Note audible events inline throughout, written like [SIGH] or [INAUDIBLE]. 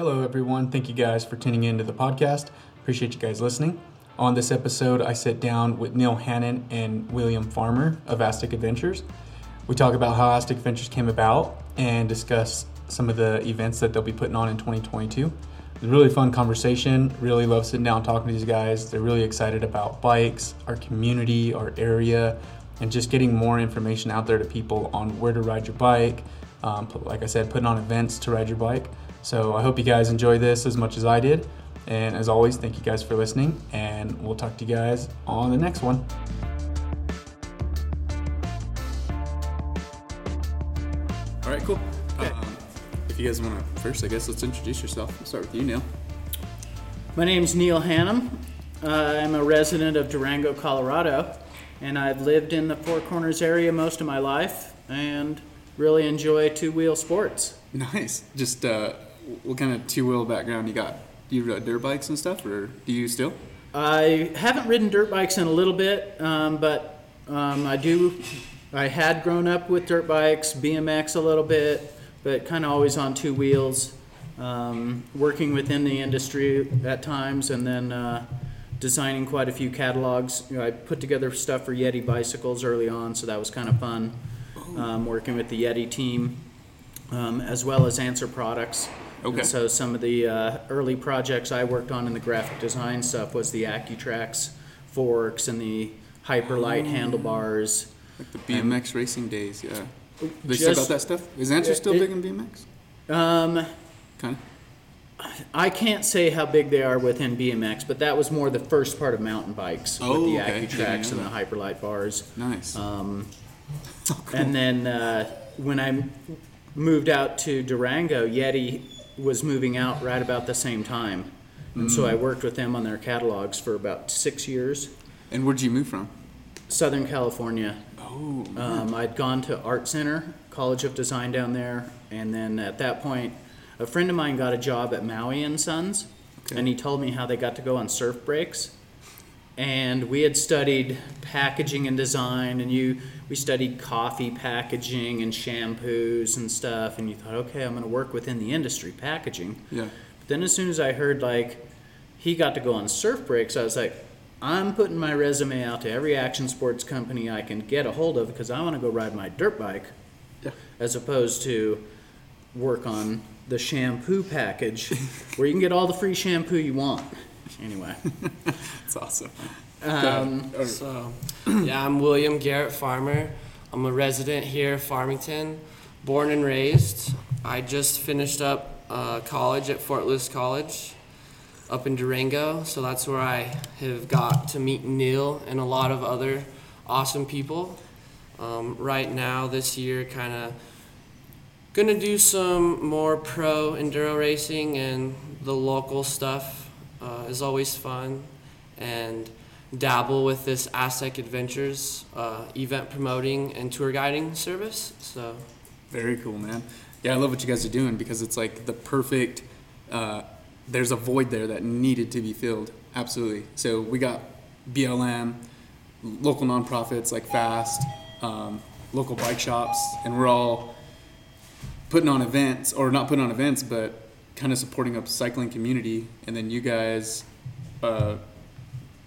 Hello, everyone. Thank you guys for tuning in to the podcast. Appreciate you guys listening. On this episode, I sit down with Neil Hannon and William Farmer of Aztec Adventures. We talk about how Aztec Adventures came about and discuss some of the events that they'll be putting on in 2022. It's a really fun conversation. Really love sitting down talking to these guys. They're really excited about bikes, our community, our area, and just getting more information out there to people on where to ride your bike. Um, like I said, putting on events to ride your bike. So I hope you guys enjoy this as much as I did. And as always, thank you guys for listening, and we'll talk to you guys on the next one. All right, cool. Um, if you guys want to first, I guess let's introduce yourself. We'll start with you, Neil. My name's Neil Hannum. Uh, I'm a resident of Durango, Colorado, and I've lived in the Four Corners area most of my life and really enjoy two wheel sports. [LAUGHS] Nice. Just uh, what kind of two wheel background you got? Do you ride dirt bikes and stuff, or do you still? I haven't ridden dirt bikes in a little bit, um, but um, I do. I had grown up with dirt bikes, BMX a little bit, but kind of always on two wheels. Um, working within the industry at times, and then uh, designing quite a few catalogs. You know, I put together stuff for Yeti bicycles early on, so that was kind of fun. Um, working with the Yeti team, um, as well as Answer Products. Okay. And so some of the uh, early projects I worked on in the graphic design stuff was the AccuTrax forks and the Hyperlight handlebars. Like the BMX racing days, yeah. They still got that stuff? Is Answer still it- big in BMX? Um, Kind of. I can't say how big they are within BMX, but that was more the first part of mountain bikes Oh, with the okay. AccuTrax Yeah, and the Hyperlight bars. Nice. Um, [LAUGHS] Oh. And then uh, when I m- moved out to Durango, Yeti was moving out right about the same time. And so I Mm. worked with them on their catalogs for about six years. And where'd you move from? Southern California. Oh, Um, I'd gone to Art Center, College of Design down there, and then at that point, a friend of mine got a job at Maui and Sons, Okay. and he told me how they got to go on surf breaks. And we had studied packaging and design, and you we studied coffee packaging and shampoos and stuff. And you thought, okay, I'm going to work within the industry, packaging. yeah. But then as soon as I heard like he got to go on surf breaks, I was like, I'm putting my resume out to every action sports company I can get a hold of because I want to go ride my dirt bike, Yeah. as opposed to work on the shampoo package [LAUGHS] where you can get all the free shampoo you want. Anyway, [LAUGHS] it's awesome. Um, So, yeah, I'm William Garrett Farmer. I'm a resident here, Farmington, born and raised. I just finished up uh, college at Fort Lewis College up in Durango, so that's where I have got to meet Neil and a lot of other awesome people. Um, right now, this year, kind of gonna do some more pro enduro racing, and the local stuff uh, is always fun. And dabble with this Aztec Adventures uh, event promoting and tour guiding service. So, Very cool, man. Yeah, I love what you guys are doing because it's like the perfect. Uh, there's a void there that needed to be filled. Absolutely. So we got BLM, local nonprofits like Fast, um, local bike shops, and we're all putting on events, or not putting on events, but kind of supporting a cycling community. And then you guys, uh,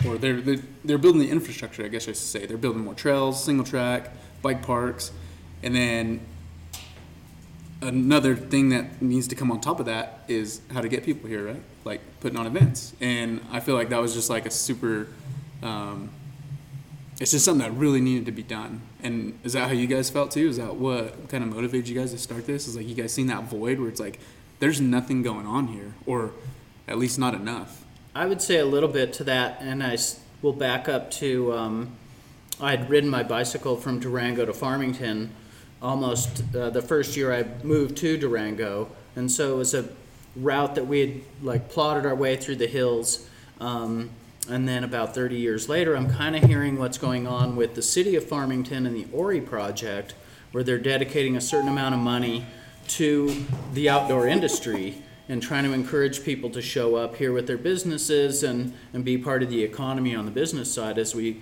or they're, they're they're building the infrastructure. I guess I should say they're building more trails, single track, bike parks, and then another thing that needs to come on top of that is how to get people here, right? Like putting on events. And I feel like that was just like a super. Um, it's just something that really needed to be done. And is that how you guys felt too? Is that what kind of motivated you guys to start this? Is like you guys seen that void where it's like there's nothing going on here, or at least not enough. I would say a little bit to that, and I will back up to um, I'd ridden my bicycle from Durango to Farmington almost uh, the first year I moved to Durango, and so it was a route that we had like plotted our way through the hills. Um, and then about 30 years later, I'm kind of hearing what's going on with the city of Farmington and the Ori project, where they're dedicating a certain amount of money to the outdoor industry and trying to encourage people to show up here with their businesses and, and be part of the economy on the business side as we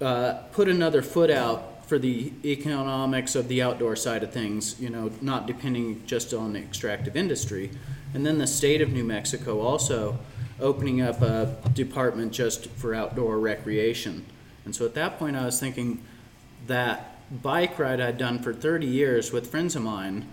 uh, put another foot out for the economics of the outdoor side of things, you know, not depending just on the extractive industry. And then the state of New Mexico also opening up a department just for outdoor recreation. And so at that point, I was thinking that bike ride I'd done for 30 years with friends of mine,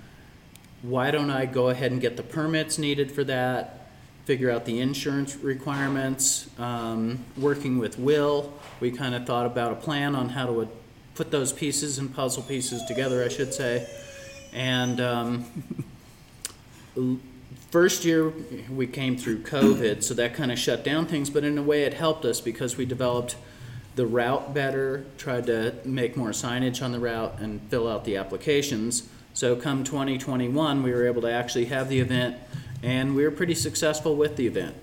why don't I go ahead and get the permits needed for that? Figure out the insurance requirements. Um, working with Will, we kind of thought about a plan on how to put those pieces and puzzle pieces together, I should say. And um, first year we came through COVID, so that kind of shut down things, but in a way it helped us because we developed the route better, tried to make more signage on the route and fill out the applications. So come 2021, we were able to actually have the event and we were pretty successful with the event.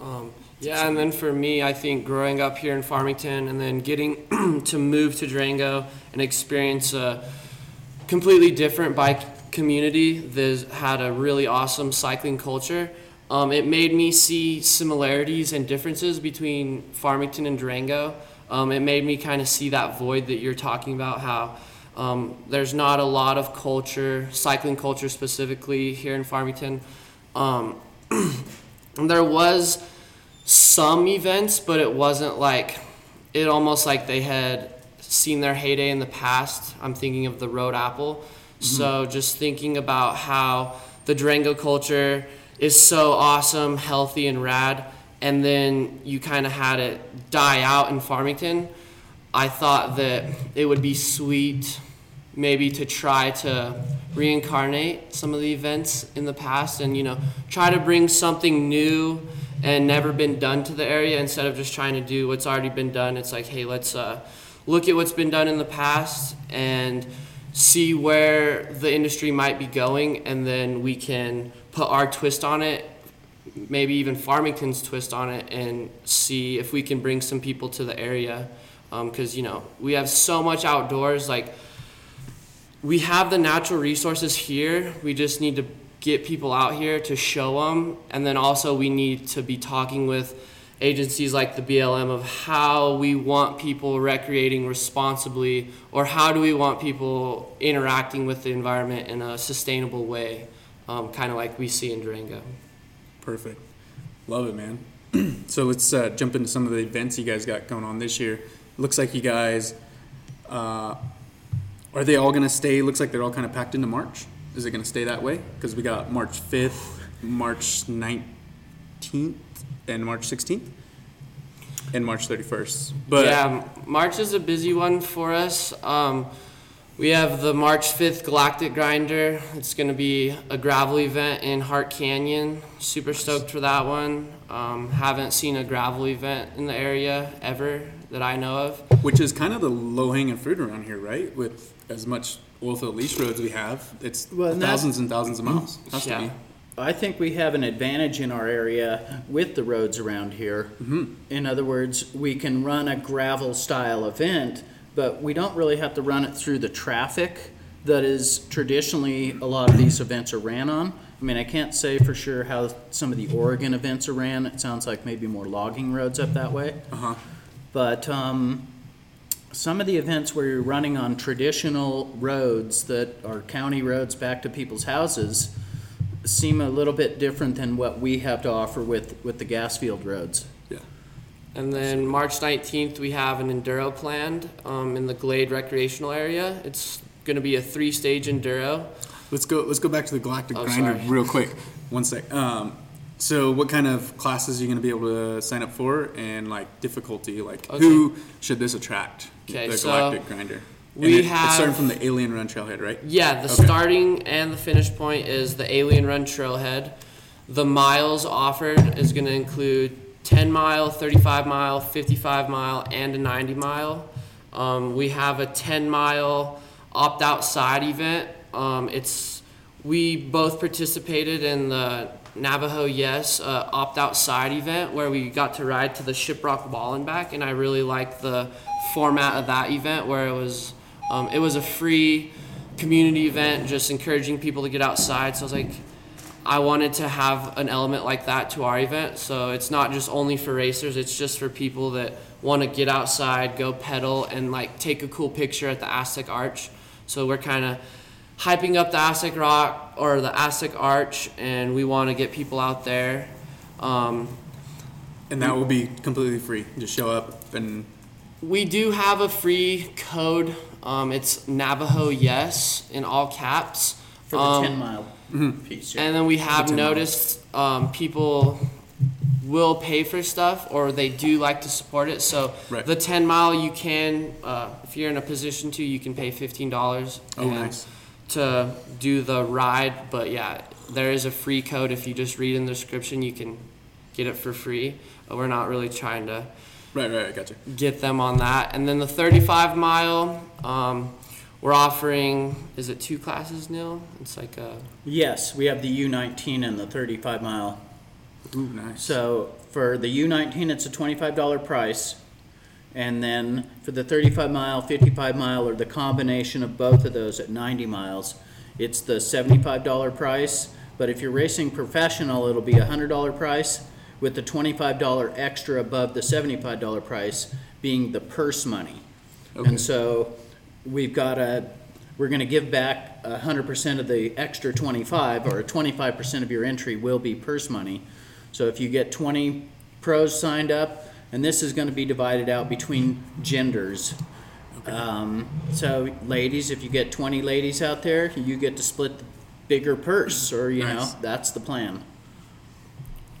Um, yeah, and then for me, I think growing up here in Farmington and then getting [CLEARS THROAT] to move to Durango and experience a completely different bike community that had a really awesome cycling culture. Um, it made me see similarities and differences between Farmington and Durango. Um, it made me kind of see that void that you're talking about, how um, there's not a lot of culture, cycling culture specifically here in Farmington. Um, [CLEARS THROAT] there was some events, but it wasn't like it almost like they had seen their heyday in the past. I'm thinking of the Road Apple. So just thinking about how the Durango culture is so awesome, healthy, and rad, and then you kind of had it die out in Farmington. I thought that it would be sweet maybe to try to reincarnate some of the events in the past and you know try to bring something new and never been done to the area instead of just trying to do what's already been done. It's like hey let's uh, look at what's been done in the past and see where the industry might be going and then we can put our twist on it maybe even farmington's twist on it and see if we can bring some people to the area. Because you know we have so much outdoors like we have the natural resources here. We just need to get people out here to show them. And then also, we need to be talking with agencies like the BLM of how we want people recreating responsibly or how do we want people interacting with the environment in a sustainable way, um, kind of like we see in Durango. Perfect. Love it, man. [CLEARS THROAT] so let's uh, jump into some of the events you guys got going on this year. Looks like you guys uh, are they all going to stay? Looks like they're all kind of packed into March. Is it going to stay that way? Because we got March 5th, March 19th, and March 16th, and March 31st. But yeah, March is a busy one for us. Um, we have the March 5th Galactic Grinder. It's going to be a gravel event in Hart Canyon. Super stoked for that one. Um, haven't seen a gravel event in the area ever that I know of. which is kind of the low hanging fruit around here, right? With as much oilfield lease roads we have, it's Well, and that- thousands and thousands of miles. Has to Yeah. be. I think we have an advantage in our area with the roads around here. In other words, we can run a gravel style event, but we don't really have to run it through the traffic that is traditionally a lot of these events are ran on. I mean, I can't say for sure how some of the Oregon events are ran. It sounds like maybe more logging roads up that way. Uh huh. But um, some of the events where you're running on traditional roads that are county roads back to people's houses seem a little bit different than what we have to offer with, with the gas field roads. And then March 19th, we have an enduro planned um, in the Glade recreational area. It's going to be a three stage enduro. Let's go. Let's go back to the Galactic Oh, Grinder sorry. real quick. One sec. Um, so, what kind of classes are you going to be able to sign up for, and like difficulty? Like, who should this attract? Okay, the so Galactic Grinder. We it- It's starting from the Alien Run Trailhead, right? Yeah, the Okay. starting and the finish point is the Alien Run Trailhead. The miles offered is going to include 10 mile, 35 mile, 55 mile, and a 90 mile. Um, we have a 10 mile opt outside event. Um, it's we both participated in the Navajo Yes uh, opt outside event where we got to ride to the Shiprock Wall and back, and I really liked the format of that event where it was um, it was a free community event, just encouraging people to get outside. So I was like, I wanted to have an element like that to our event. So it's not just only for racers, it's just for people that want to get outside, go pedal, and like take a cool picture at the Aztec Arch. So we're kind of hyping up the Aztec Rock or the Aztec Arch, and we want to get people out there. Um, And that will be completely free. Just show up and we do have a free code. Um, it's Navajo Yes in all caps. For the Um, 10 mile piece. And then we have noticed um, people will pay for stuff or they do like to support it. So Right. the 10 mile, you can, uh, if you're in a position to, you can pay $15 Oh, and nice. to do the ride. But yeah, there is a free code. If you just read in the description, you can get it for free. Uh, We're not really trying to Right, right, I gotcha. get them on that. And then the 35 mile, um, we're offering, is it two classes, now It's like a. Yes, we have the U19 and the 35 mile. Ooh, nice. So for the U19, it's a $25 price. And then for the 35 mile, 55 mile, or the combination of both of those at 90 miles, it's the $75 price. But if you're racing professional, it'll be a $100 price with the $25 extra above the $75 price being the purse money. Okay. And so we've got a, we're gonna give back a hundred percent of the extra twenty-five, or twenty-five percent of your entry will be purse money. So if you get twenty pros signed up, and this is gonna be divided out between genders. Um, so ladies, if you get twenty ladies out there, you get to split the bigger purse, or, you know, Nice. that's the plan.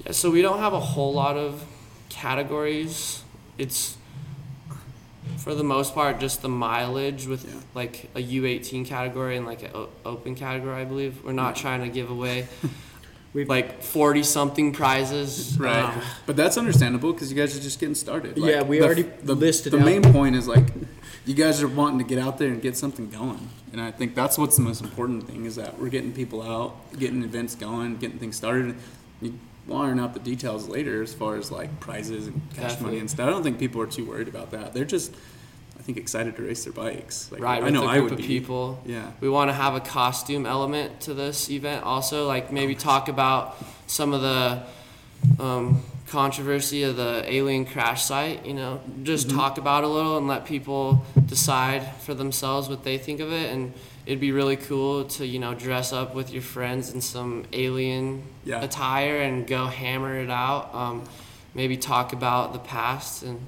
Yeah, so we don't have a whole lot of categories. It's for the most part just the mileage with Yeah. like a U18 category and like an o- open category, I believe. We're not trying to give away [LAUGHS] We've- like 40 something prizes. Right, Um, but that's understandable because you guys are just getting started. Yeah, we the- already the, listed The out- main point is like, you guys are wanting to get out there and get something going, and I think that's what's the most important thing is that we're getting people out, getting events going, getting things started. You iron out the details later as far as like prizes and cash money and stuff. I don't think people are too worried about that. They're just, I think, excited to race their bikes. Like, right I know a I would of be. people. Yeah. We want to have a costume element to this event also, like maybe talk about some of the um, controversy of the alien crash site. You know, just Mm-hmm. talk about it a little and let people decide for themselves what they think of it. And it'd be really cool to you know dress up with your friends in some alien Yeah. attire and go hammer it out. Um, maybe talk about the past and.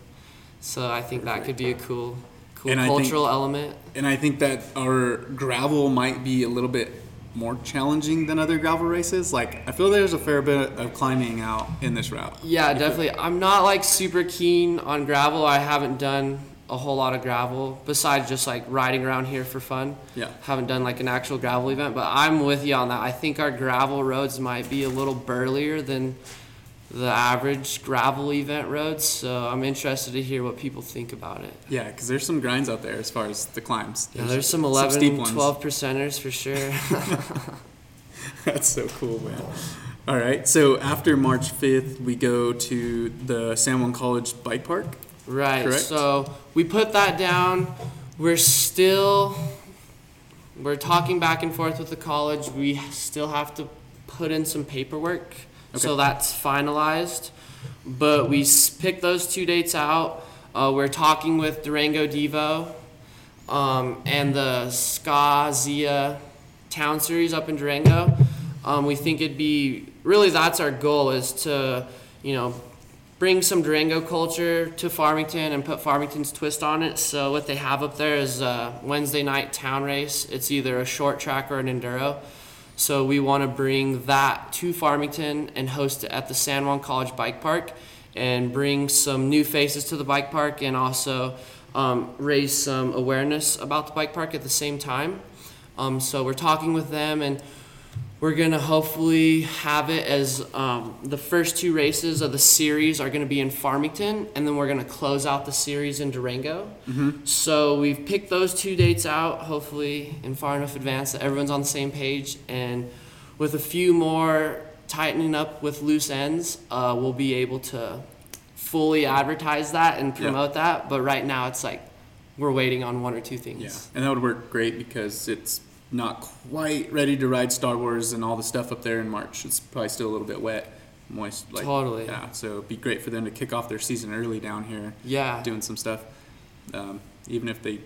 So I think that could be a cool, cool And I think- cultural element. And I think that our gravel might be a little bit more challenging than other gravel races. Like I feel there's a fair bit of climbing out in this route. Yeah, definitely. I'm not like super keen on gravel. I haven't done a whole lot of gravel besides just like riding around here for fun. Yeah. Haven't done like an actual gravel event, but I'm with you on that. I think our gravel roads might be a little burlier than the average gravel event roads, so I'm interested to hear what people think about it. Yeah, because there's some grinds out there as far as the climbs. Yeah, there's some 11, ones. 12 percenters for sure. [LAUGHS] [LAUGHS] That's so cool, man. All right, so after March 5th, we go to the San Juan College Bike Park. Right. Correct? So we put that down. We're still we're talking back and forth with the college. We still have to put in some paperwork. Okay. So that's finalized. But we picked those two dates out. Uh, we're talking with Durango Devo um, and the Ska Zia Town Series up in Durango. Um, we think it'd be really that's our goal is to, you know, bring some Durango culture to Farmington and put Farmington's twist on it. So what they have up there is a Wednesday night town race. It's either a short track or an enduro. So we want to bring that to Farmington and host it at the San Juan College Bike Park and bring some new faces to the bike park and also um, raise some awareness about the bike park at the same time. Um, so we're talking with them and we're gonna hopefully have it as um, the first two races of the series are gonna be in Farmington, and then we're gonna close out the series in Durango. So we've picked those two dates out, hopefully in far enough advance that everyone's on the same page, and with a few more tightening up with loose ends, uh, we'll be able to fully advertise that and promote that. But right now, it's like we're waiting on one or two things. Yeah, and that would work great because it's not quite ready to ride Star Wars and all the stuff up there in March. It's probably still a little bit wet, moist. Like, Totally. Yeah, so it'd be great for them to kick off their season early down here, Yeah. doing some stuff. Um, even if they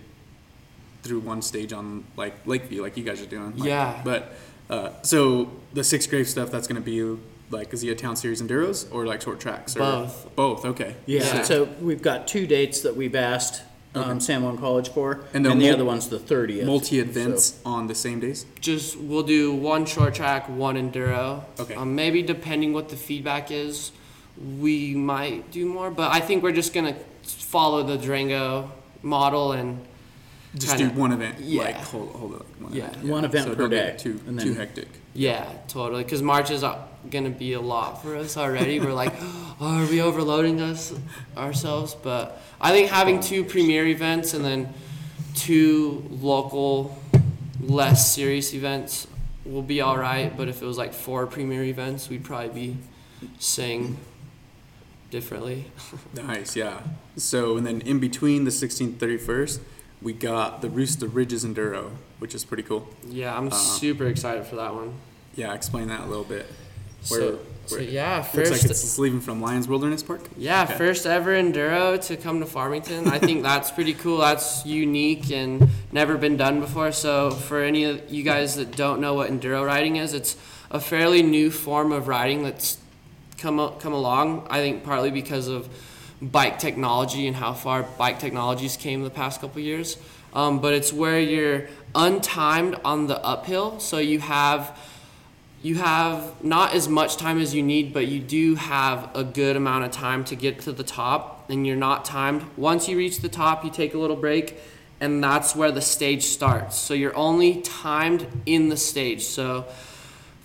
through one stage on like Lakeview, like you guys are doing. Like, Yeah. But uh, so the sixth grade stuff that's going to be like is he a town series enduros or like short tracks? Or Both. Both. Okay. Yeah, Yeah. so we've got two dates that we've asked um, San Juan College for, And and, they're the mul- other one's the 30th. Multi events on the same days. Just we'll do one short track, one enduro. Okay. Um, maybe depending what the feedback is, we might do more. But I think we're just gonna follow the Durango model and Just Kinda. do one event. Yeah. Like hold hold it. One Yeah. event. One event so per day, Too and too hectic. yeah, totally. Because March is gonna be a lot for us already. we're like, oh, [GASPS] are we overloading us ourselves? But I think having two premier events and then two local, less serious events will be all right. But if it was like four premier events, we'd probably be saying differently. [LAUGHS] Nice, yeah. So, and then in between the 16th, 31st, we got the Rooster Ridges Enduro, which is pretty cool. Yeah, I'm Uh, super excited for that one. Yeah, explain that a little bit. Where, so, so where- yeah, looks first like it's leaving from Lions Wilderness Park. Yeah, Okay. first ever enduro to come to Farmington. I think that's pretty cool. That's unique and never been done before. So for any of you guys that don't know what enduro riding is, it's a fairly new form of riding that's come come along. I think partly because of bike technology and how far bike technologies came the past couple years. Um, but it's where you're untimed on the uphill, so you have you have not as much time as you need, but you do have a good amount of time to get to the top, and you're not timed. Once you reach the top, you take a little break, and that's where the stage starts. So you're only timed in the stage. So,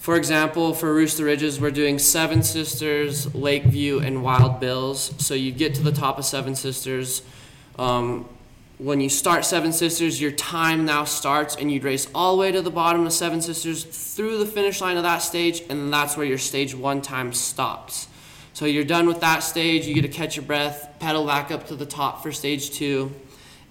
for example, for Rooster Ridges, we're doing Seven Sisters, Lakeview, and Wild Bills. So you get to the top of Seven Sisters. Um, when you start Seven Sisters, your time now starts, and you'd race all the way to the bottom of Seven Sisters through the finish line of that stage, and that's where your stage one time stops. So you're done with that stage, you get to catch your breath, pedal back up to the top for stage two,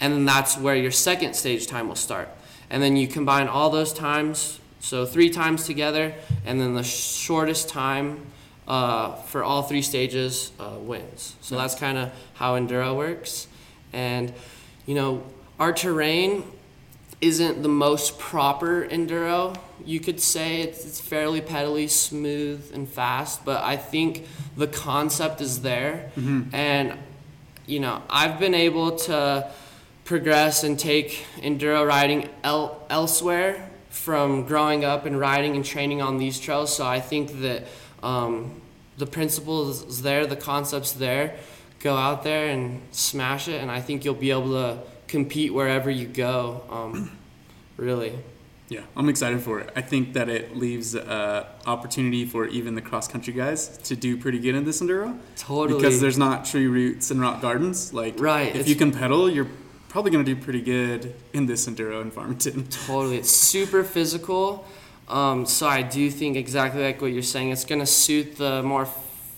and then that's where your second stage time will start. And then you combine all those times, so three times together, and then the shortest time uh, for all three stages uh, wins. So that's kind of how enduro works. And you know, our terrain isn't the most proper enduro. You could say it's, it's fairly pedally, smooth, and fast, but I think the concept is there. And, you know, I've been able to progress and take enduro riding el- elsewhere from growing up and riding and training on these trails. So I think that um, the principles there, the concept's there. Go out there and smash it, and I think you'll be able to compete wherever you go. Um, [CLEARS THROAT] really. Yeah, I'm excited for it. I think that it leaves uh, opportunity for even the cross country guys to do pretty good in this enduro Totally. because there's not tree roots and rock gardens. Like, Right, if it's- you can pedal, you're probably going to do pretty good in this enduro in Farmington. [LAUGHS] Totally. It's super physical. Um, so I do think exactly like what you're saying. It's going to suit the more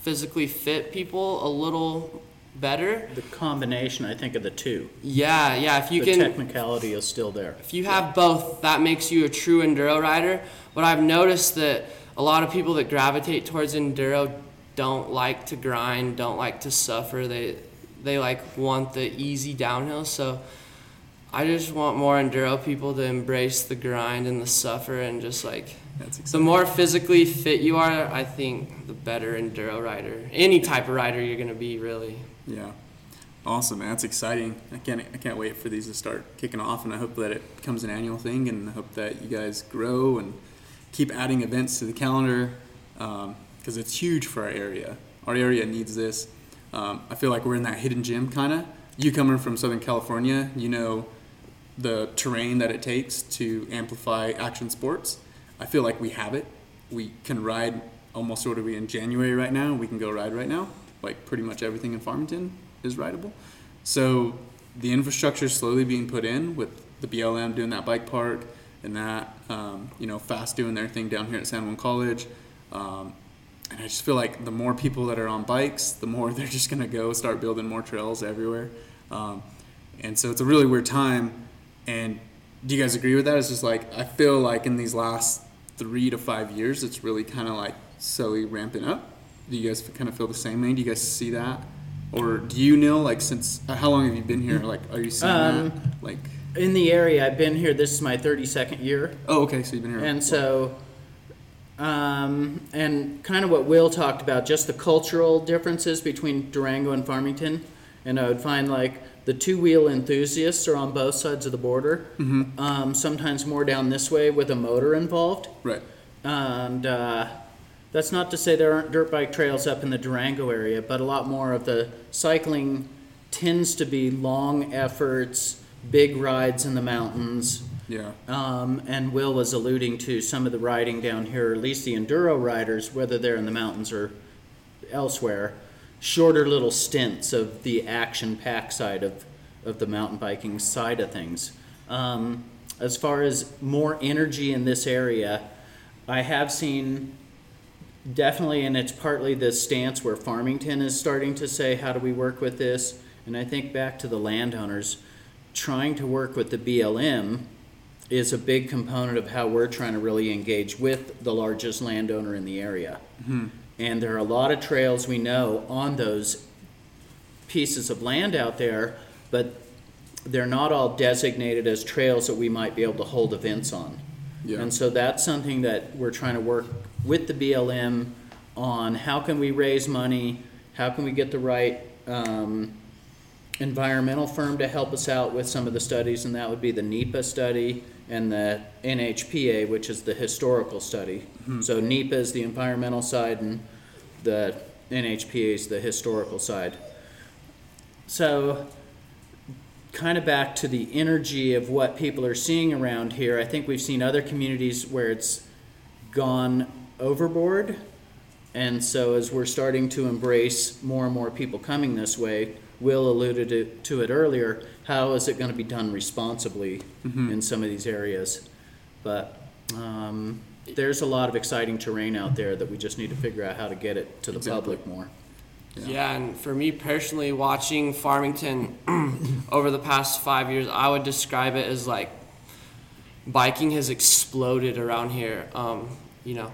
physically fit people a little better. The combination, I think, of the two. Yeah, yeah. If you can. the can, technicality is still there. if you have both, that makes you a true enduro rider. But I've noticed that a lot of people that gravitate towards enduro don't like to grind, don't like to suffer. They they like want the easy downhill. So I just want more enduro people to embrace the grind and the suffer and just like That's the more physically fit you are, I think the better enduro rider, any type of rider you're gonna be really. Yeah, awesome, man. That's exciting. I can't I can't wait for these to start kicking off, and I hope that it becomes an annual thing, and I hope that you guys grow and keep adding events to the calendar um, because it's huge for our area. Our area needs this. Um, I feel like we're in that hidden gem kind of. You coming from Southern California, you know the terrain that it takes to amplify action sports. I feel like we have it. We can ride almost are we in January right now? We can go ride right now. Like pretty much everything in Farmington is rideable. So the infrastructure is slowly being put in with the BLM doing that bike park and that, um, you know, Fast doing their thing down here at San Juan College. Um, and I just feel like the more people that are on bikes, the more [LAUGHS] they're just gonna go start building more trails everywhere. Um, and so it's a really weird time. And do you guys agree with that? It's just like I feel like in these last three to five years, it's really kind of like slowly ramping up. Do you guys kind of feel the same thing? Do you guys see that, or do you know like since uh, how long have you been here? Like, are you seeing Um, that? Like, in the area, I've been here. This is my 32nd year. Oh, okay. So you've been here. And so, um, and kind of what Will talked about, just the cultural differences between Durango and Farmington. And I would find like the two wheel enthusiasts are on both sides of the border, um, sometimes more down this way with a motor involved. right. And uh, that's not to say there aren't dirt bike trails up in the Durango area, but a lot more of the cycling tends to be long efforts, big rides in the mountains. Yeah. Um, and Will was alluding to some of the riding down here, at least the enduro riders, whether they're in the mountains or elsewhere, shorter little stints of the action pack side of, of the mountain biking side of things. Um, as far as more energy in this area, I have seen definitely, and it's partly the stance where Farmington is starting to say, how do we work with this? And I think back to the landowners, trying to work with the BLM is a big component of how we're trying to really engage with the largest landowner in the area. And there are a lot of trails we know on those pieces of land out there, but they're not all designated as trails that we might be able to hold events on. Yeah. And so that's something that we're trying to work with the BLM on, how can we raise money? How can we get the right, um, environmental firm to help us out with some of the studies, and that would be the NEPA study and the NHPA, which is the historical study. Mm-hmm. So NEPA is the environmental side and the NHPA is the historical side. So, kind of back to the energy of what people are seeing around here, I think we've seen other communities where it's gone overboard. And so, as we're starting to embrace more and more people coming this way, Will alluded to, to it earlier. How is it going to be done responsibly in some of these areas? But um, there's a lot of exciting terrain out there that we just need to figure out how to get it to the Exactly. public more. Yeah. and for me personally, watching Farmington [CLEARS THROAT] over the past five years, I would describe it as like biking has exploded around here. Um, you know,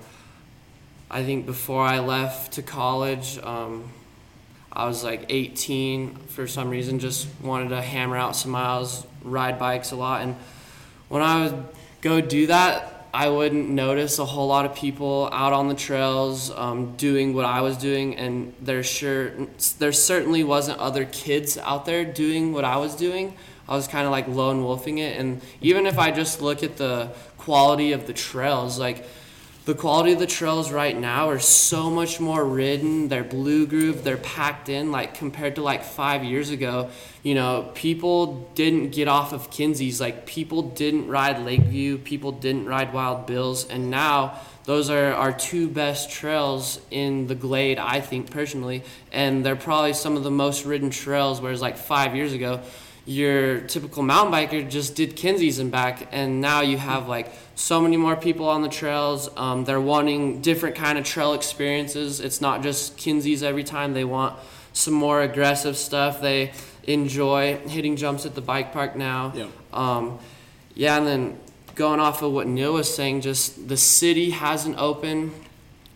I think before I left to college, um, I was like 18 for some reason, just wanted to hammer out some miles, ride bikes a lot. And when I would go do that, I wouldn't notice a whole lot of people out on the trails um, doing what I was doing, and there sure there certainly wasn't other kids out there doing what I was doing. I was kind of like lone wolfing it, and even if I just look at the quality of the trails, like the quality of the trails right now are so much more ridden. They're blue groove. They're packed in. Like compared to like five years ago, you know, people didn't get off of Kinsey's. Like people didn't ride Lakeview. People didn't ride Wild Bills. And now those are our two best trails in the Glade, I think personally. And they're probably some of the most ridden trails. Whereas like five years ago, your typical mountain biker just did Kinsey's and back, and now you have like so many more people on the trails. Um, they're wanting different kind of trail experiences. It's not just Kinsey's every time. They want some more aggressive stuff. They enjoy hitting jumps at the bike park now. Yeah. Um, yeah, and then going off of what Neil was saying, just the city has an open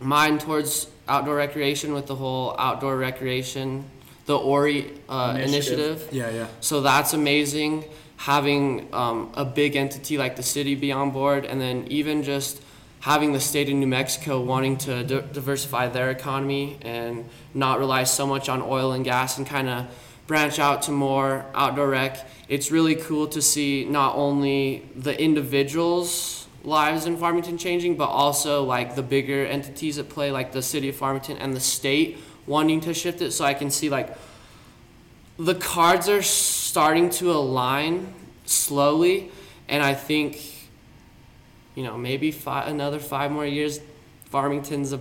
mind towards outdoor recreation with the whole outdoor recreation, the Ori uh, Initiative. initiative. Yeah, yeah. So that's amazing. Having um, a big entity like the city be on board, and then even just having the state of New Mexico wanting to di- diversify their economy and not rely so much on oil and gas and kind of branch out to more outdoor rec. It's really cool to see not only the individuals' lives in Farmington changing, but also like the bigger entities at play, like the city of Farmington and the state wanting to shift it. So I can see like the cards are starting to align slowly, and I think, you know, maybe five, another five more years, Farmington's a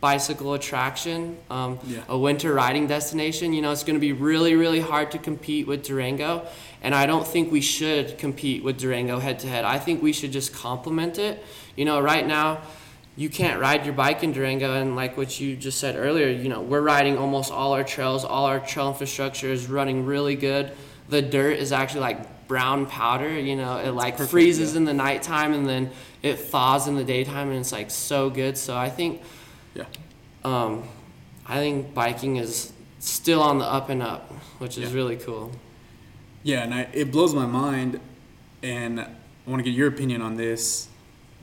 bicycle attraction, um, Yeah. a winter riding destination. You know, it's going to be really, really hard to compete with Durango, and I don't think we should compete with Durango head to head. I think we should just complement it. You know, right now, you can't ride your bike in Durango, and like what you just said earlier, you know, we're riding almost all our trails. All our trail infrastructure is running really good. The dirt is actually like brown powder. You know, it like perfect, freezes yeah. in the nighttime and then it thaws in the daytime, and it's like so good. So I think, Yeah. um, I think biking is still on the up and up, which is Yeah. really cool. Yeah, and I, it blows my mind and I want to get your opinion on this.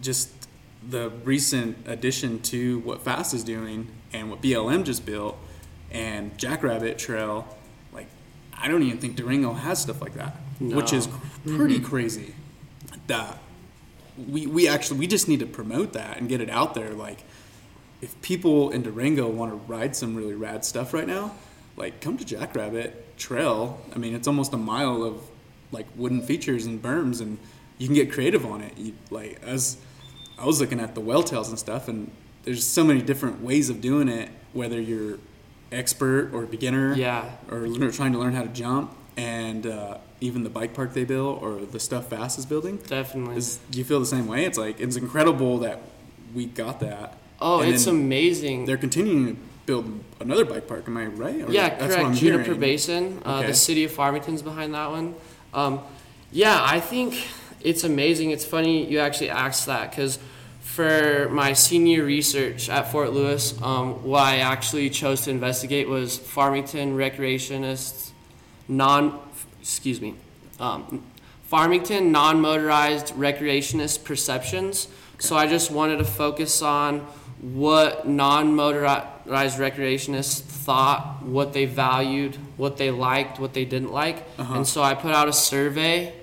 Just the recent addition to what Fast is doing and what BLM just built and Jackrabbit Trail. Like, I don't even think Durango has stuff like that, which is pretty mm-hmm. crazy. That we we actually we just need to promote that and get it out there. Like, if people in Durango want to ride some really rad stuff right now, like come to Jackrabbit Trail. I mean, it's almost a mile of like wooden features and berms, and you can get creative on it. You, like as I was looking at the well tails and stuff, and there's so many different ways of doing it. Whether you're expert or beginner, Yeah. or trying to learn how to jump, and uh, even the bike park they build or the stuff Fast is building. Definitely. Is, do you feel the same way? It's like it's incredible that we got that. oh, And it's amazing. They're continuing to build another bike park. Am I right? Or Yeah, correct. Juniper hearing. Basin. Uh, Okay. The city of Farmington's behind that one. Um, yeah, I think it's amazing. It's funny you actually asked that because for my senior research at Fort Lewis, um, what I actually chose to investigate was Farmington recreationists, non, excuse me, um, Farmington non-motorized recreationist perceptions. So I just wanted to focus on what non-motorized recreationists thought, what they valued, what they liked, what they didn't like. And so I put out a survey.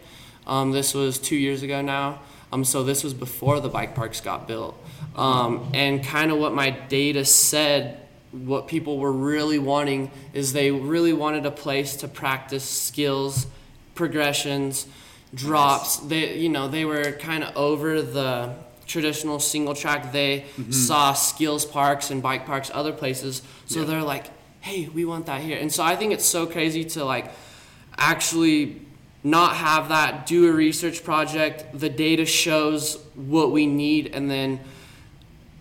Um, this was two years ago now. Um, so this was before the bike parks got built. Um, and kind of what my data said, what people were really wanting is they really wanted a place to practice skills, progressions, drops. They, you know, they were kind of over the traditional single track. They saw skills parks and bike parks other places. So they're like, hey, we want that here. And so I think it's so crazy to like actually not have that, do a research project. The data shows what we need, and then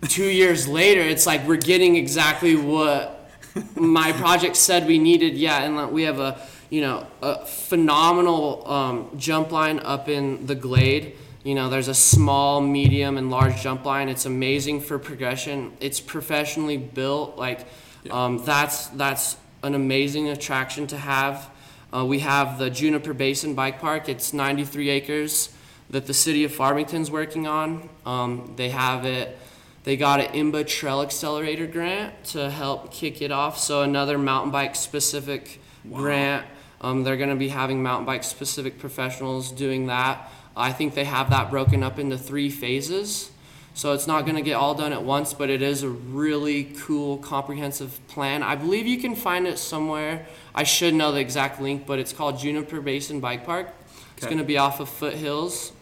two years later, it's like we're getting exactly what my project said we needed. Yeah, and like, we have a you know a phenomenal um, jump line up in the Glade. You know, there's a small, medium, and large jump line. It's amazing for progression. It's professionally built. Like um, that's that's an amazing attraction to have. Uh, we have the Juniper Basin Bike Park. It's 93 acres that the city of Farmington's working on. Um, they have it. They got an IMBA Trail Accelerator grant to help kick it off. So another mountain bike specific grant. Um, they're going to be having mountain bike specific professionals doing that. I think they have that broken up into three phases. So it's not going to get all done at once, but it is a really cool, comprehensive plan. I believe you can find it somewhere. I should know the exact link, but it's called Juniper Basin Bike Park. It's Okay. going to be off of Foothills.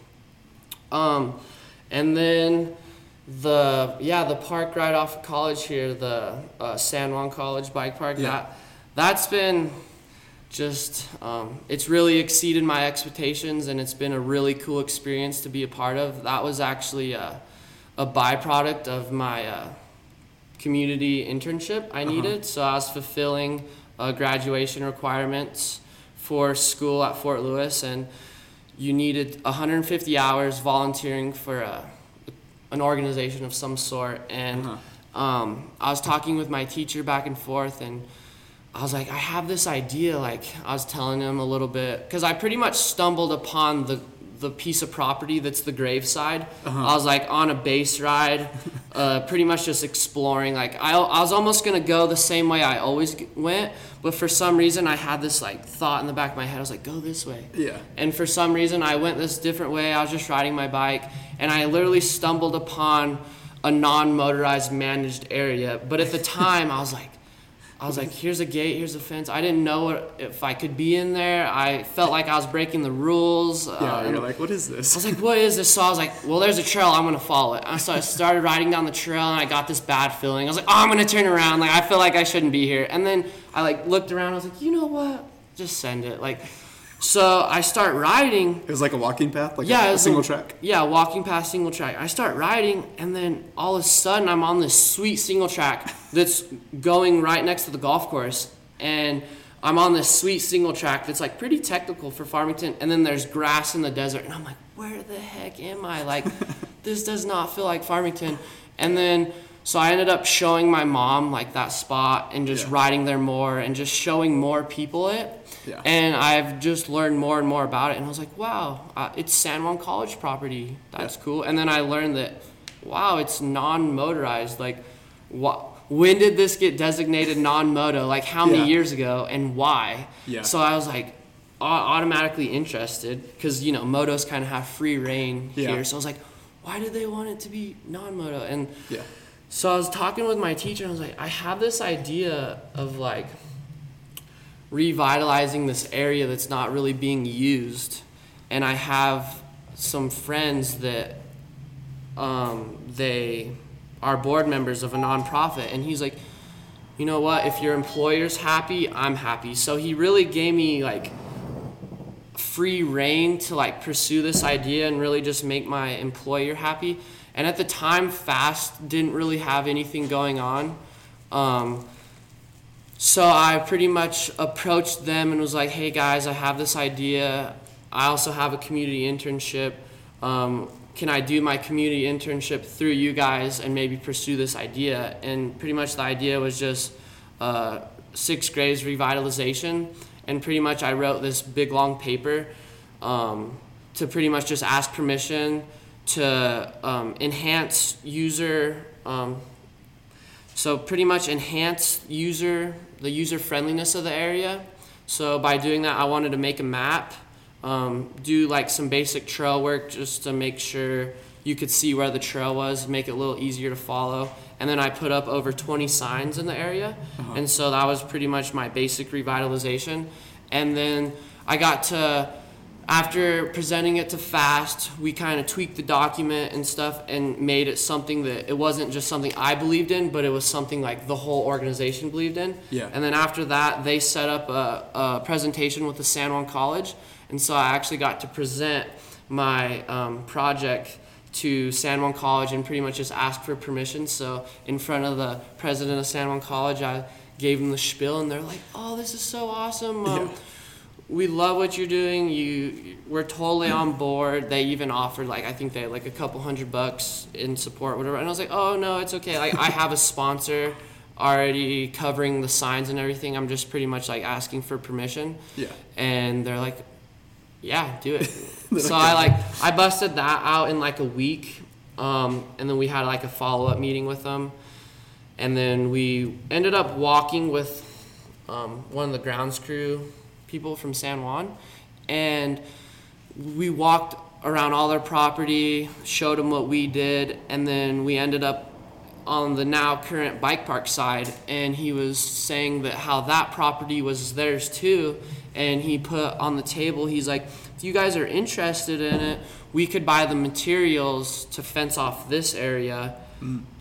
Um, and then the yeah the park right off of college here, the uh, San Juan College Bike Park. Yeah. That that's been just um, it's really exceeded my expectations, and it's been a really cool experience to be a part of. That was actually a, a byproduct of my uh, community internship I needed. So I was fulfilling uh, graduation requirements for school at Fort Lewis, and you needed 150 hours volunteering for a, an organization of some sort. And um, I was talking with my teacher back and forth, and I was like, I have this idea. Like I was telling him a little bit because I pretty much stumbled upon the the piece of property that's the graveside. I was like on a base ride, uh, pretty much just exploring. Like I, I was almost gonna go the same way I always went, but for some reason I had this like thought in the back of my head. I was like, go this way. Yeah. And for some reason, I went this different way. I was just riding my bike, and I literally stumbled upon a non-motorized managed area. But at the [LAUGHS] time, I was like, I was like, here's a gate, here's a fence. I didn't know what, if I could be in there. I felt like I was breaking the rules. Yeah, uh, you're like, what is this? I was like, what is this? So I was like, well, there's a trail. I'm gonna follow it. And so I started riding down the trail, and I got this bad feeling. I was like, oh, I'm gonna turn around. Like I feel like I shouldn't be here. And then I like looked around. I was like, you know what? Just send it. Like, so I start riding. It was like a walking path, like Yeah, a, a single a- track. Yeah, walking past single track. I start riding, and then all of a sudden, I'm on this sweet single track that's going right next to the golf course, and I'm on this sweet single track that's like pretty technical for Farmington, and then there's grass in the desert, and I'm like, where the heck am I? Like, [LAUGHS] this does not feel like Farmington. And then, So I ended up showing my mom like that spot and just Yeah. riding there more and just showing more people it. Yeah. And I've just learned more and more about it. And I was like, wow, uh, it's San Juan College property. That's Yeah. cool. And then I learned that, wow, it's non motorized. Like, wha- when did this get designated non moto? Like, how many years ago and why? Yeah. So I was like, automatically interested because, you know, motos kind of have free reign Yeah. here. So I was like, why did they want it to be non moto? And Yeah. So I was talking with my teacher, and I was like, I have this idea of like revitalizing this area that's not really being used, and I have some friends that um, they are board members of a nonprofit, and he's like, you know what? If your employer's happy, I'm happy. So he really gave me like free reign to like pursue this idea and really just make my employer happy. And at the time, Fast didn't really have anything going on. Um, so I pretty much approached them and was like, hey guys, I have this idea. I also have a community internship. Um, can I do my community internship through you guys and maybe pursue this idea? And pretty much the idea was just uh, six graves revitalization. And pretty much I wrote this big long paper um, to pretty much just ask permission to um, enhance user um, so pretty much enhance user the user friendliness of the area. So by doing that, I wanted to make a map, um, do like some basic trail work just to make sure you could see where the trail was, make it a little easier to follow. And then I put up over 20 signs in the area, and so that was pretty much my basic revitalization. And then I got to after presenting it to fast we kind of tweaked the document and stuff and made it something that it wasn't just something i believed in but it was something like the whole organization believed in Yeah. and then after that they set up a, a presentation with the san juan college and so i actually got to present my um, project to san juan college and pretty much just ask for permission so in front of the president of san juan college i gave them the spiel and they're like oh this is so awesome um, Yeah. We love what you're doing. You, we're totally on board. They even offered like I think they had like a couple hundred bucks in support, whatever. And I was like, oh no, it's okay. Like I have a sponsor already covering the signs and everything. I'm just pretty much like asking for permission. Yeah. And they're like, yeah, do it. [LAUGHS] So I like I busted that out in like a week, um, and then we had like a follow up meeting with them, and then we ended up walking with um, one of the grounds crew people from San Juan, and we walked around all their property, showed them what we did, and then we ended up on the now current bike park side, and he was saying that how that property was theirs too, and he put on the table, he's like, if you guys are interested in it, we could buy the materials to fence off this area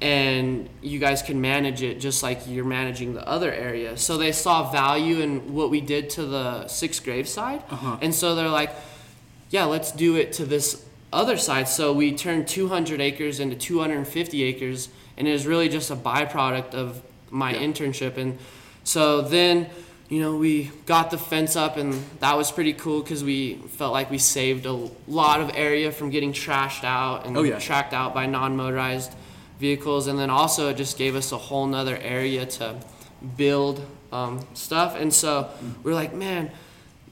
and you guys can manage it just like you're managing the other area. So they saw value in what we did to the sixth grave side, Uh-huh. and so they're like, "Yeah, let's do it to this other side." So we turned 200 acres into 250 acres, and it was really just a byproduct of my Yeah. internship. And so then, you know, we got the fence up, and that was pretty cool because we felt like we saved a lot of area from getting trashed out and Oh, yeah. tracked out by non-motorized vehicles and then also it just gave us a whole nother area to build um, stuff and so we're like man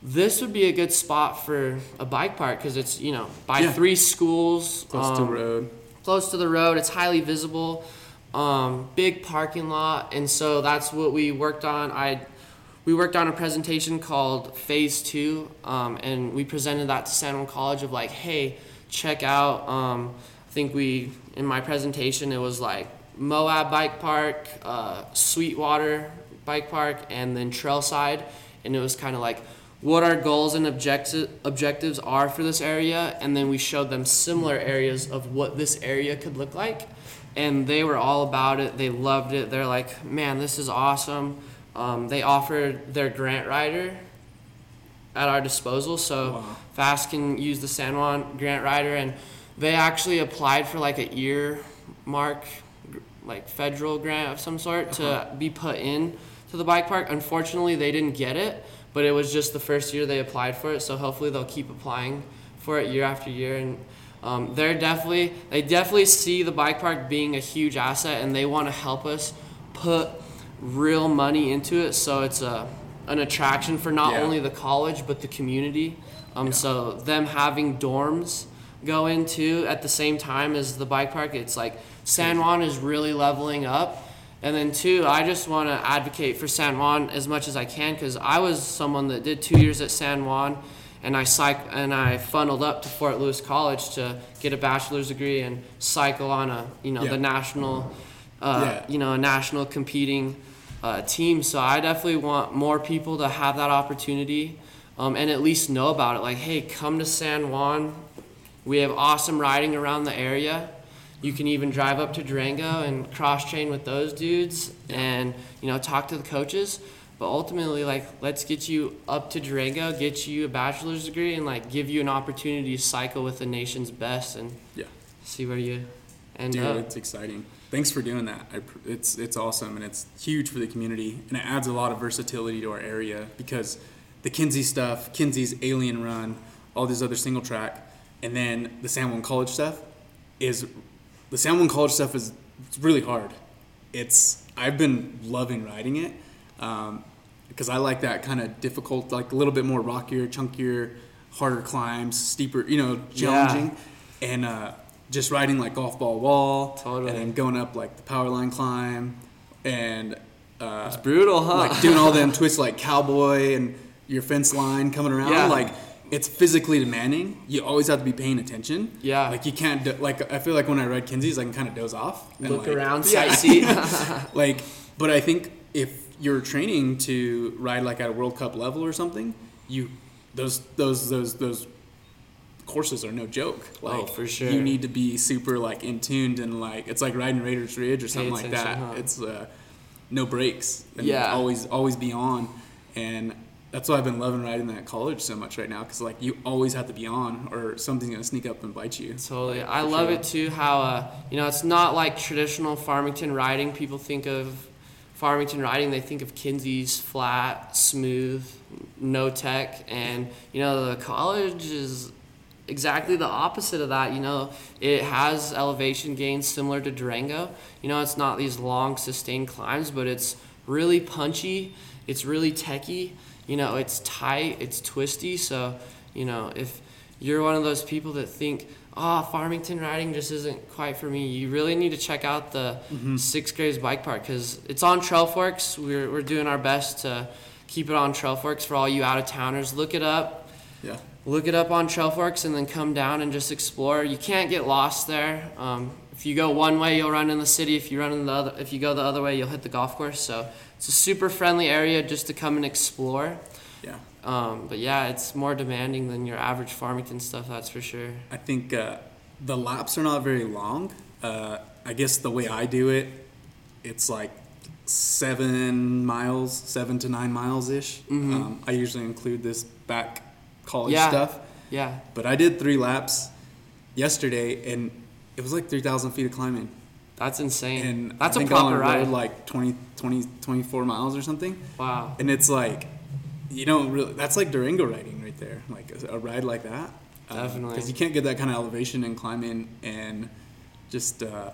this would be a good spot for a bike park because it's you know by Yeah. three schools Close to um, the road. close to the road. It's highly visible, um, big parking lot, and so that's what we worked on. I we worked on a presentation called Phase Two, um, and we presented that to San Juan College of like, hey, check out. I think we in my presentation it was like Moab Bike Park, uh, Sweetwater Bike Park, and then Trailside, and it was kind of like what our goals and objecti- objectives are for this area, and then we showed them similar areas of what this area could look like, and they were all about it. They loved it. They're like, "Man, this is awesome." Um, they offered their grant writer at our disposal, so Wow. Fast can use the San Juan grant writer, and they actually applied for like a year mark, like federal grant of some sort to be put in to the bike park. Unfortunately, they didn't get it, but it was just the first year they applied for it, so hopefully they'll keep applying for it year after year. And Um, they're definitely they definitely see the bike park being a huge asset, and they want to help us put real money into it, so it's a an attraction for not Yeah. only the college but the community. Um, So them having dorms go into at the same time as the bike park, it's like San Juan is really leveling up. And then two, I just want to advocate for San Juan as much as I can because I was someone that did two years at San Juan, and I cyc- and I funneled up to Fort Lewis College to get a bachelor's degree and cycle on a you know Yeah. the national, uh, Yeah. you know a national competing uh, team. So I definitely want more people to have that opportunity, um, and at least know about it. Like, hey, come to San Juan. We have awesome riding around the area. You can even drive up to Durango and cross train with those dudes and, you know, talk to the coaches. But ultimately, like, let's get you up to Durango, get you a bachelor's degree, and, like, give you an opportunity to cycle with the nation's best and Yeah. see where you end Dude, up. it's exciting. Thanks for doing that. I, it's it's awesome and it's huge for the community and it adds a lot of versatility to our area because the Kinsey stuff, Kinsey's Alien Run, all these other single track, and then the San Juan College stuff is the San Juan College stuff is it's really hard. It's I've been loving riding it um, because I like that kind of difficult, like a little bit more rockier, chunkier, harder climbs, steeper, you know, challenging, Yeah. and uh, just riding like golf ball wall, Totally. and then going up like the power line climb, and uh, It's brutal, huh? like doing all them twists like cowboy and your fence line coming around. Yeah. Like it's physically demanding. You always have to be paying attention. Yeah. Like you can't do, like I feel like when I ride Kinsey's, I can kind of doze off. and, Look like- around, Yeah. sightsee. [LAUGHS] like, but I think if you're training to ride like at a World Cup level or something, you those those those those courses are no joke. Like, Oh, for sure. You need to be super like in tuned and like it's like riding Raiders Ridge or something like that. huh? It's uh, no breaks. And Yeah. Always always be on, and that's why I've been loving riding that college so much right now because like you always have to be on or something's gonna sneak up and bite you. Totally. I love sure. it too how, uh, you know, it's not like traditional Farmington riding. People think of Farmington riding, they think of Kinsey's flat, smooth, no tech. And, you know, the college is exactly the opposite of that. You know, it has elevation gains similar to Durango. You know, it's not these long, sustained climbs, but it's really punchy, it's really techy. You know, it's tight, it's twisty. So, you know, if you're one of those people that think, oh, Farmington riding just isn't quite for me, you really need to check out the mm-hmm. Six Graves Bike Park because it's on Trailforks. We're, we're doing our best to keep it on Trailforks for all you out of towners. Look it up. Yeah. Look it up on Trailforks and then come down and just explore. You can't get lost there. Um, if you go one way, you'll run in the city. If you run in the other, if you go the other way, you'll hit the golf course. So it's a super friendly area just to come and explore. Yeah. Um, but yeah, it's more demanding than your average Farmington stuff, that's for sure. I think uh, the laps are not very long. Uh, I guess the way I do it, it's like seven miles, seven to nine miles ish. Um, I usually include this back college Yeah. stuff, Yeah, but I did three laps yesterday, and it was like three thousand feet of climbing, that's insane. and that's I a think I proper only ride. rode like 20, 20, 24 miles or something. wow. And it's like, you don't really, that's like Durango riding right there. Like a, a ride like that. Definitely. Because you can't get that kind of elevation and climbing and just uh,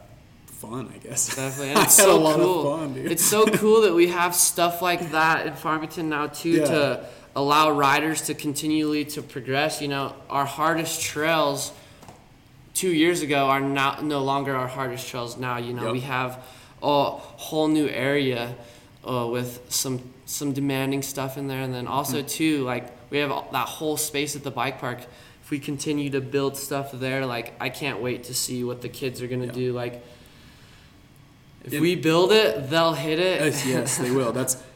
fun, I guess. Definitely. I [LAUGHS] And it's had so a lot cool. of fun, dude. It's so cool that we have stuff like that in Farmington now too Yeah. to allow riders to continually to progress. You know, our hardest trails two years ago are not no longer our hardest trails now. You know, Yep. we have a whole new area uh, with some some demanding stuff in there, and then also Mm-hmm. too like we have that whole space at the bike park. If we continue to build stuff there, like I can't wait to see what the kids are gonna Yeah. do. Like if we build it, they'll hit it. yes, yes, they will. That's [LAUGHS]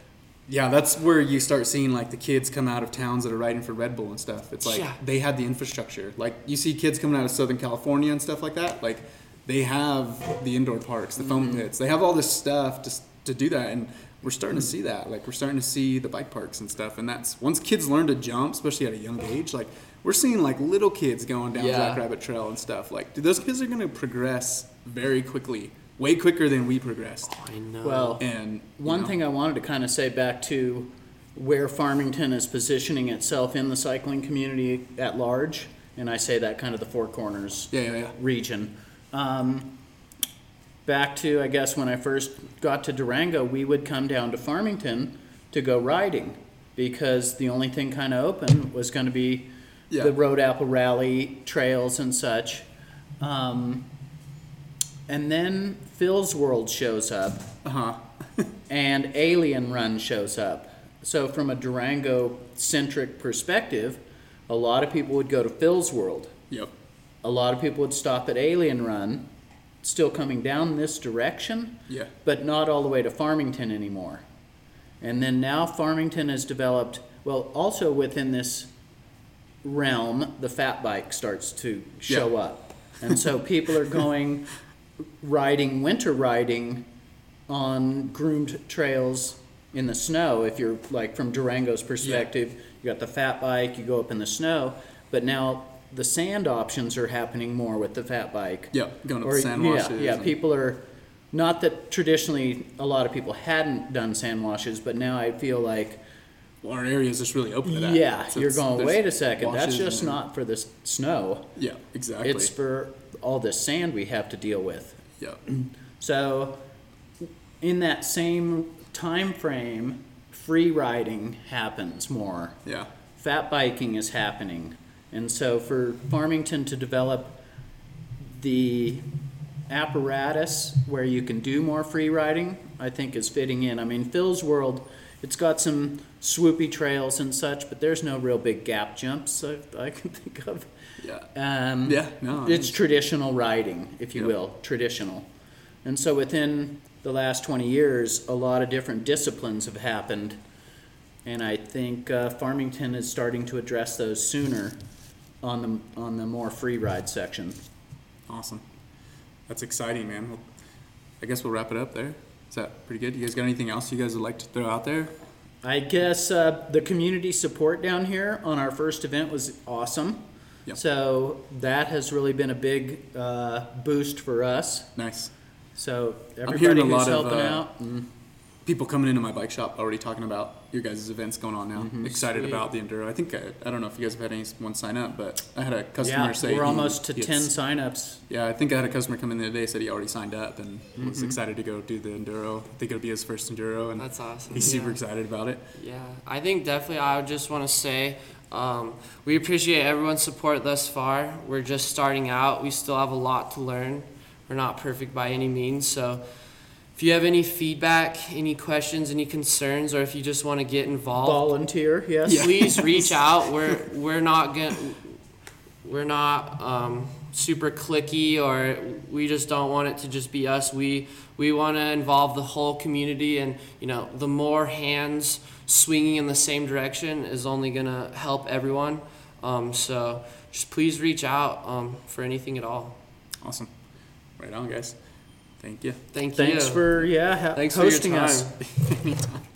yeah, that's where you start seeing like the kids come out of towns that are riding for Red Bull and stuff. It's like Yeah. they have the infrastructure. Like you see kids coming out of Southern California and stuff like that. Like they have the indoor parks, the foam mm-hmm. pits. They have all this stuff to to do that, and we're starting to mm. see that. Like we're starting to see the bike parks and stuff. And that's once kids learn to jump, especially at a young age. Like we're seeing like little kids going down Yeah. Jackrabbit Trail and stuff. Like dude, those kids are gonna progress very quickly, way quicker than we progressed. I know. Well, And One know, thing I wanted to kind of say back to where Farmington is positioning itself in the cycling community at large and I say that kind of the Four Corners Yeah, yeah, yeah. region. Um, back to, I guess, when I first got to Durango, we would come down to Farmington to go riding because the only thing kind of open was going to be Yeah. the Road Apple Rally trails and such. Um, and then Phil's World shows up Uh huh. [LAUGHS] and Alien Run shows up. So, from a Durango centric perspective, a lot of people would go to Phil's World Yep. a lot of people would stop at Alien Run, still coming down this direction, Yeah. but not all the way to Farmington anymore. And then now Farmington has developed, well, also within this realm, the fat bike starts to show Yeah. up. And so people are going [LAUGHS] riding, winter riding on groomed trails in the snow. If you're like from Durango's perspective, you got the fat bike, you go up in the snow, but now the sand options are happening more with the fat bike. Yep. Going up Or, the sand yeah, washes. yeah, and- people are not that traditionally a lot of people hadn't done sand washes, but now I feel like Well, our area is just really open to that. yeah, So you're going. Wait a second, that's just not for the snow. Yeah, exactly. It's for all this sand we have to deal with. yeah. [CLEARS THROAT] So, in that same time frame, free riding happens more. Yeah. Fat biking is happening, and so for Farmington to develop the apparatus where you can do more free riding, I think is fitting in. I mean, Phil's World, it's got some swoopy trails and such, but there's no real big gap jumps I, I can think of. Yeah. Um, Yeah, no, it's traditional riding, if you Yeah. will, traditional. And so within the last 20 years, a lot of different disciplines have happened. And I think uh, Farmington is starting to address those sooner on the, on the more free ride section. Awesome. That's exciting, man. Well, I guess we'll wrap it up there. Is that pretty good? You guys got anything else you guys would like to throw out there? I guess uh, the community support down here on our first event was awesome. Yep. So that has really been a big uh, boost for us. Nice. So hearing everybody a who's lot of, helping uh, out. and- People coming into my bike shop already talking about your guys' events going on now. Mm-hmm. Excited Sweet. about the enduro. I think I, I don't know if you guys have had anyone sign up, but I had a customer Yeah, say we're he- almost to he had 10 s- signups. Yeah, I think I had a customer come in the other day said he already signed up and Mm-hmm. was excited to go do the enduro. I think it'll be his first enduro, and That's awesome. he's super yeah. excited about it. Yeah, I think definitely I would just want to say um, we appreciate everyone's support thus far. We're just starting out. We still have a lot to learn. We're not perfect by any means. So if you have any feedback, any questions, any concerns, or if you just want to get involved, Volunteer, yes. please [LAUGHS] reach out. We're we're not gonna we're not um, super clicky or we just don't want it to just be us. We we want to involve the whole community, and you know the more hands swinging in the same direction is only gonna help everyone. Um, so just please reach out um, for anything at all. Awesome. Right on, guys. Thank you. Thank you. Thanks for yeah ha- Thanks for your hosting us. time. Anytime. [LAUGHS]